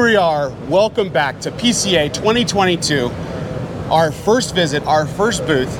here we are. Welcome back to PCA 2022. Our first visit, our first booth,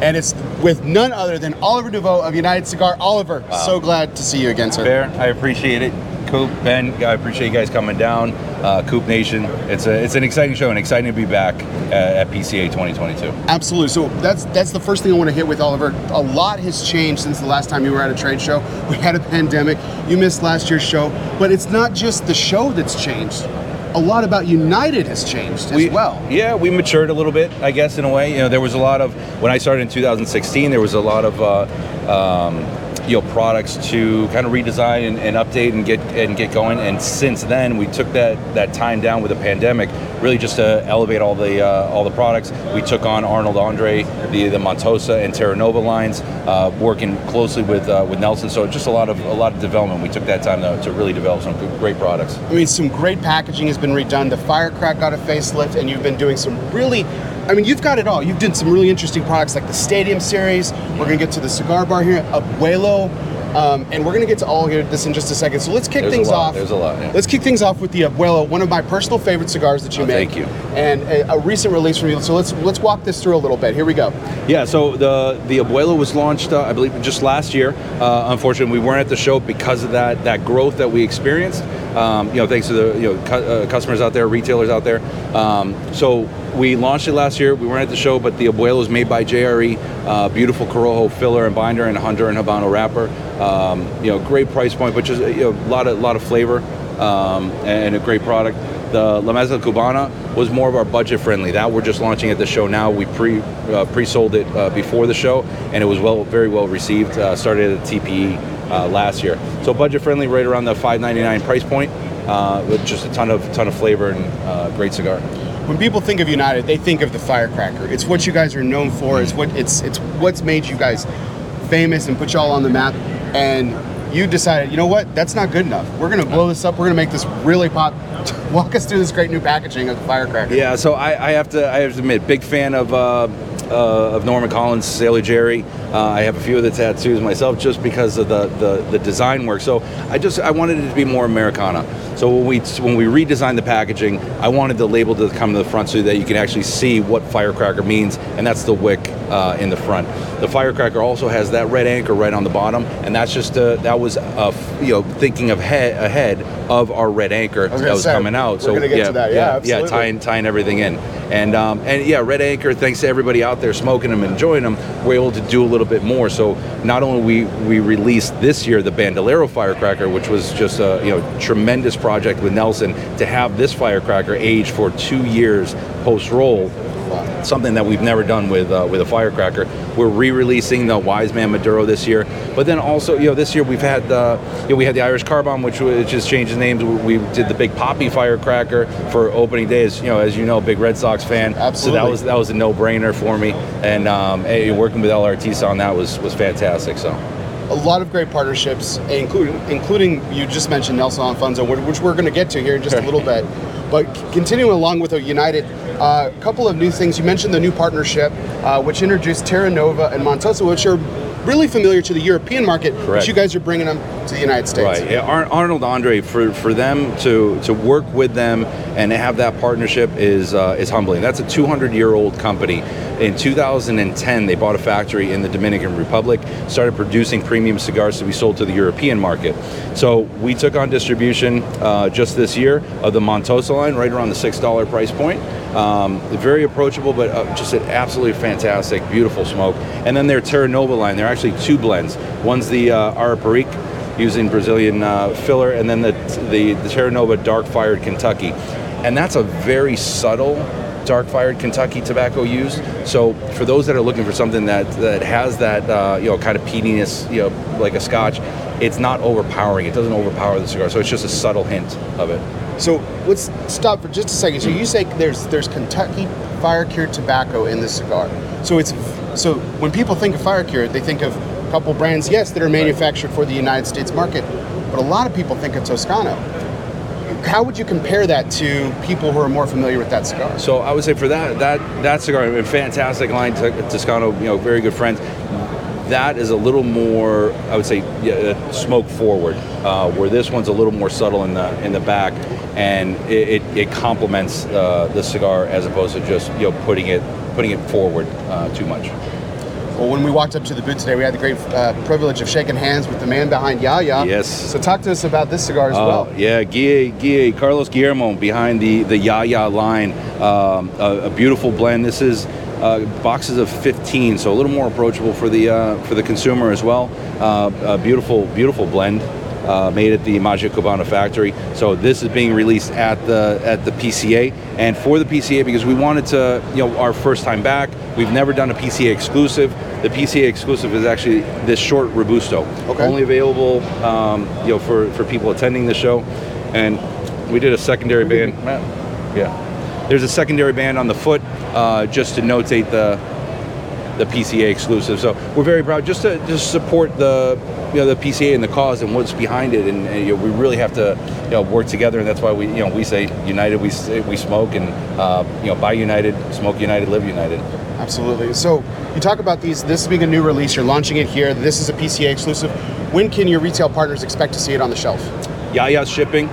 and it's with none other than Oliver Deveau of United Cigar. Oliver, so glad to see you again, sir. Bear, I appreciate it. Coop, Ben, I appreciate you guys coming down. Uh, Coop Nation, it's a it's an exciting show and exciting to be back at, at PCA 2022. Absolutely. So that's that's the first thing I want to hit with Oliver. A lot has changed since the last time you were at a trade show. We had a pandemic. You missed last year's show, but it's not just the show that's changed. A lot about United has changed as well. Yeah, we matured a little bit, I guess, in a way. You know, there was a lot of when I started in 2016. There was a lot of uh, um, you know products to kind of redesign and, and, update and get and get going. And since then, we took that that time down with the pandemic, really just to elevate all the uh, all the products. We took on Arnold Andre, the the Montosa and Terra Nova lines, uh, working closely with uh, with Nelson. So just a lot of a lot of development. We took that time to, to really develop some great products. I mean, some great packaging has been redone. The Firecrack got a facelift, and you've been doing some really I mean, you've got it all. You've done some really interesting products like the Stadium Series. We're to get to the cigar bar here, Abuelo. Um, and we're to get to all of this in just a second. So let's kick There's things off. There's a lot. Yeah. Let's kick things off with the Abuelo, one of my personal favorite cigars that you oh, make. Thank you. And a, a, recent release from you. So let's let's walk this through a little bit. Here we go. Yeah. So the the Abuelo was launched, uh, I believe, just last year. Uh, unfortunately, we weren't at the show because of that that growth that we experienced. Um, you know, thanks to the you know cu- uh, customers out there, retailers out there. Um, so we launched it last year. We weren't at the show, but the Abuelo is made by JRE. Uh, beautiful Corojo filler and binder and Honduran Habano wrapper. Um, you know, great price point, but just you know, a lot of lot of flavor um, and a great product. The La Mesa Cubana was more of our budget friendly. That we're just launching at the show now. We pre uh, pre sold it uh, before the show, and it was well very well received. Uh, started at TPE uh, last year, so budget friendly, right around the 5.99 price point, uh, with just a ton of ton of flavor and uh, great cigar when people think of United, they think of the firecracker. It's what you guys are known for. It's what it's it's what's made you guys famous and put y'all on the map. And you decided, you know what? That's not good enough. We're going to blow this up. We're going to make this really pop. Walk us through this great new packaging of the firecracker. Yeah. So I, I have to I have to admit, big fan of. Uh, uh, of Norman Collins, Sailor Jerry. Uh, I have a few of the tattoos myself just because of the, the, the design work. So I just I wanted it to be more Americana. So when we when we redesigned the packaging, I wanted the label to come to the front so that you can actually see what firecracker means, and that's the wick uh, in the front. The firecracker also has that red anchor right on the bottom, and that's just a, that was a, you know thinking of he- ahead of our red anchor was that was say, coming out. so yeah, yeah, yeah, yeah, tying tying everything in, and um, and yeah, red anchor. Thanks to everybody out there smoking them, and enjoying them, we're able to do a little bit more. So not only we we released this year the Bandolero firecracker, which was just a you know tremendous project with Nelson to have this firecracker age for two years post roll something that we've never done with uh, with a firecracker. We're re-releasing the Wise Man Maduro this year, but then also you know this year we've had the you know, we had the Irish Car Bomb, which which just changed names. We did the Big Papi firecracker for opening day. As you know, as you know, big Red Sox fan. Absolutely. So that was that was a no-brainer for me, and um, working with LRT on that was was fantastic. So a lot of great partnerships, including including you just mentioned Nelson Alfonso, which we're going to get to here in just a little bit. But continuing along with United, a uh, couple of new things. You mentioned the new partnership, uh, which introduced Terra Nova and Montosa, which are really familiar to the European market, Correct. but you guys are bringing them to the United States. Right. Yeah, Ar- Arnold Andre for, for them to to work with them and have that partnership is uh, is humbling. That's a 200 year old company. In 2010, they bought a factory in the Dominican Republic, started producing premium cigars to be sold to the European market. So we took on distribution uh, just this year of the Montosa line, right around the six dollar price point. Um, very approachable, but uh, just an absolutely fantastic, beautiful smoke. And then their Terra Nova line, they're actually two blends. One's the uh, Arapiraca using Brazilian uh, filler, and then the, the, the Terra Nova Dark Fired Kentucky. And that's a very subtle dark fired Kentucky tobacco use. So for those that are looking for something that that has that uh, you know kind of peatiness, you know, like a Scotch, it's not overpowering. It doesn't overpower the cigar. So it's just a subtle hint of it. So let's stop for just a second. So you say there's there's Kentucky fire cured tobacco in this cigar. So it's so when people think of fire cured, they think of a couple brands, yes, that are manufactured for the United States market, but a lot of people think of Toscano. How would you compare that to people who are more familiar with that cigar? So I would say for that that that cigar, a fantastic line, Toscano, you know, very good friends that is a little more, I would say, yeah, uh, smoke forward, uh, where this one's a little more subtle in the in the back, and it, it, it complements uh, the cigar as opposed to just you know putting it putting it forward uh, too much. Well, when we walked up to the booth today, we had the great uh, privilege of shaking hands with the man behind Yaya. Yes. So talk to us about this cigar as Uh, well. Yeah, Guille, Guille, Carlos Guillermo behind the the Yaya line, um, a, a beautiful blend. This is uh, boxes of 15, so a little more approachable for the uh, for the consumer as well. Uh, a beautiful, beautiful blend. Uh, made at the Magia Cubana factory. So this is being released at the at the PCA and for the PCA because we wanted to, you know, our first time back. We've never done a PCA exclusive. The PCA exclusive is actually this short robusto, Okay. only available, um, you know, for for people attending the show. And we did a secondary band. Yeah, there's a secondary band on the foot uh, just to notate the the PCA exclusive. So we're very proud just to just support the you know the PCA and the cause and what's behind it. And, and, you know, we really have to you know work together. And that's why we you know we say united we say, we smoke and uh, you know buy united, smoke united, live united. Absolutely. So you talk about these. This being a new release, you're launching it here. This is a PCA exclusive. When can your retail partners expect to see it on the shelf? Yaya's shipping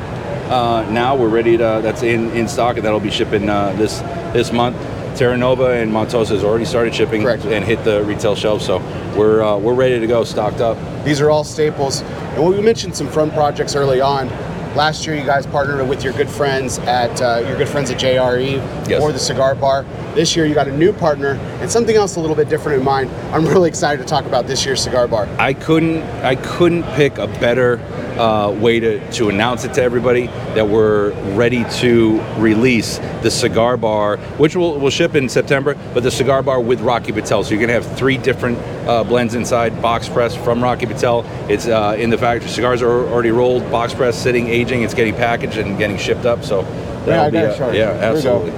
uh, now. We're ready to. That's in, in stock, and that'll be shipping uh, this this month. Terra Nova and Montosa has already started shipping Correct. and hit the retail shelf, so we're uh, we're ready to go, stocked up. These are all staples. And we mentioned some fun projects early on, last year you guys partnered with your good friends at uh, your good friends at JRE Yes. or the Cigar Bar. This year you got a new partner and something else a little bit different in mind. I'm really excited to talk about this year's Cigar Bar. I couldn't I couldn't pick a better uh, way to, to announce it to everybody that we're ready to release the cigar bar, which will, will ship in September, but the cigar bar with Rocky Patel. So you're gonna have three different uh, blends inside, box press from Rocky Patel. It's uh, in the factory. Cigars are already rolled, box press, sitting, aging. It's getting packaged and getting shipped up. So Yeah, be a- yeah, Here we go. absolutely.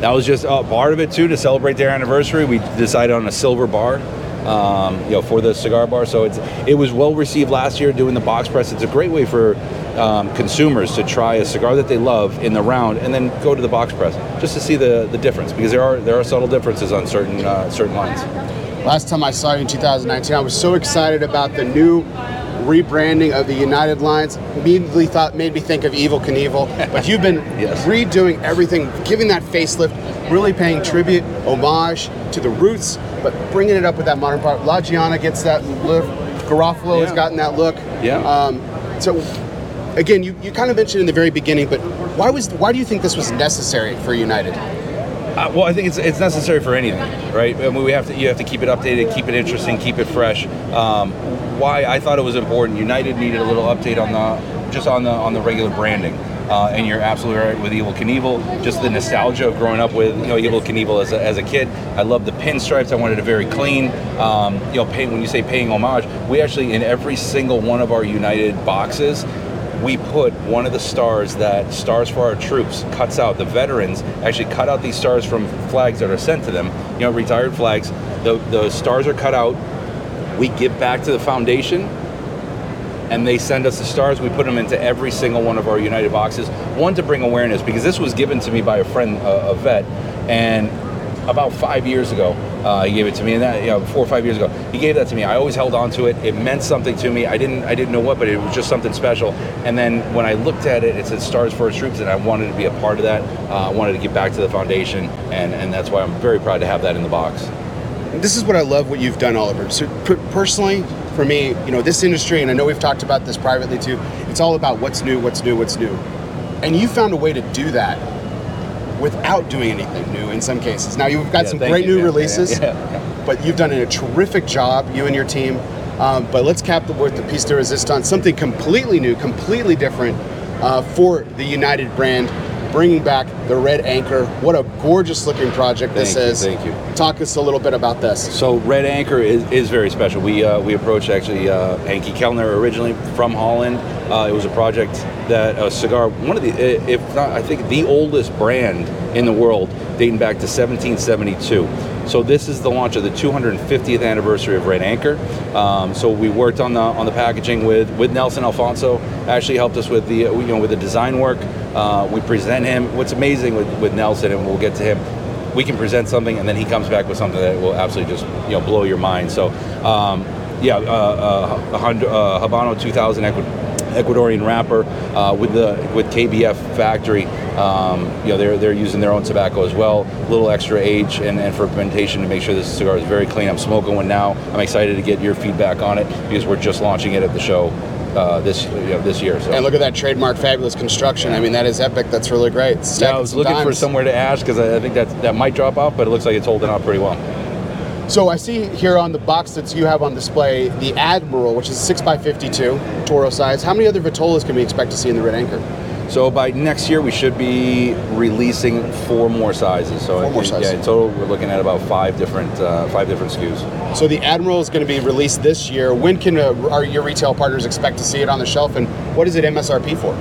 That was just uh, part of it too to celebrate their anniversary. We decided on a silver bar, um, you know, for the cigar bar. So it's it was well received last year doing the box press. It's a great way for um, consumers to try a cigar that they love in the round and then go to the box press just to see the, the difference because there are there are subtle differences on certain uh, certain lines. Last time I saw you in 2019, I was so excited about the new rebranding of the United lines. Immediately thought made me think of Evel Knievel. But you've been Yes. redoing everything, giving that facelift, really paying tribute, homage to the roots, but bringing it up with that modern part. La Gianna gets that look. Garofalo has gotten that look. Yeah. Um, so again, you, you kind of mentioned in the very beginning, but why was why do you think this was necessary for United? Uh, well, I think it's, it's necessary for anything, right? I mean, we have to you have to keep it updated, keep it interesting, keep it fresh. Um, why I thought it was important. United needed a little update on the just on the on the regular branding. Uh, and you're absolutely right with Evel Knievel. Just the nostalgia of growing up with you know Evil Knievel as a, as a kid. I love the pinstripes. I wanted it very clean. Um, you know, pay, when you say paying homage, we actually in every single one of our United boxes we put one of the stars that Stars for Our Troops cuts out. The veterans actually cut out these stars from flags that are sent to them, you know, retired flags. The, the stars are cut out. We give back to the foundation, and they send us the stars. We put them into every single one of our United boxes. One, to bring awareness, because this was given to me by a friend, a, vet, and about five years ago, uh, he gave it to me, and that you know, four or five years ago, he gave that to me. I always held on to it. It meant something to me. I didn't, I didn't know what, but it was just something special. And then when I looked at it, it said "Stars for Troops," and I wanted to be a part of that. Uh, I wanted to give back to the foundation, and and that's why I'm very proud to have that in the box. This is what I love what you've done, Oliver. So per- personally, for me, you know, this industry, and I know we've talked about this privately too. It's all about what's new, what's new, what's new, and you found a way to do that without doing anything new in some cases. Now you've got Yeah, some great you. new releases, yeah, yeah. but you've done a terrific job, you and your team. Um, but let's cap the with the piece de resistance, something completely new, completely different uh, for the United brand, bringing back the Red Anchor. What a gorgeous looking project this Thank you, is. thank you. Talk us a little bit about this. So Red Anchor is, is very special. We uh, we approached actually uh, Henke Kelner originally from Holland. Uh, it was a project that a cigar, one of the, if not, I think the oldest brand in the world, dating back to 1772. So this is the launch of the 250th anniversary of Red Anchor. Um, so we worked on the on the packaging with with Nelson Alfonso. Actually helped us with the you know with the design work. Uh, we present him. What's amazing with with Nelson, and we'll get to him we can present something, and then he comes back with something that will absolutely just you know blow your mind. So. Um, yeah, uh, uh, uh, Habano 2000 Ecuadorian wrapper uh, with the with KBF factory. Um, you know, they're they're using their own tobacco as well. A little extra age and, and fermentation to make sure this cigar is very clean. I'm smoking one now. I'm excited to get your feedback on it because we're just launching it at the show uh, this you know, this year. So. And look at that trademark, fabulous construction. I mean, that is epic. That's really great. yeah, I was looking for somewhere to ash because I, I think that that might drop out, but it looks like it's holding out pretty well. So I see here on the box that you have on display the Admiral, which is 6x52 Toro size. How many other Vitolas can we expect to see in the Red Anchor? So by next year, we should be releasing four more sizes. So Four more sizes. Yeah, in total, we're looking at about five different uh, five different SKUs. So the Admiral is going to be released this year. When can uh, our, your retail partners expect to see it on the shelf, and what is it MSRP for?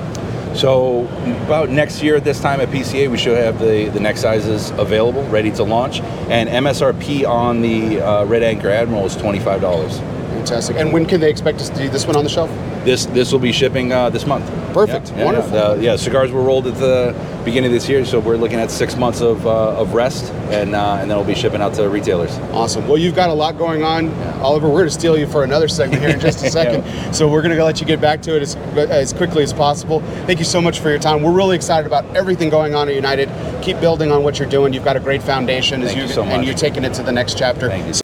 So about next year at this time at PCA, we should have the, the next sizes available, ready to launch. And MSRP on the uh, Red Anchor Admiral is twenty five dollars. Fantastic. And when can they expect to see this one on the shelf? This this will be shipping uh, this month. Perfect. Yeah, yeah, Wonderful. Yeah. Uh, yeah, cigars were rolled at the beginning of this year, so we're looking at six months of, uh, of rest, and uh, and then we'll be shipping out to retailers. Awesome. Well, you've got a lot going on, Oliver. We're going to steal you for another segment here in just a second. So we're going to let you get back to it as, as quickly as possible. Thank you so much for your time. We're really excited about everything going on at United. Keep building on what you're doing. You've got a great foundation as Thank you so and you're taking it to the next chapter. Thank you.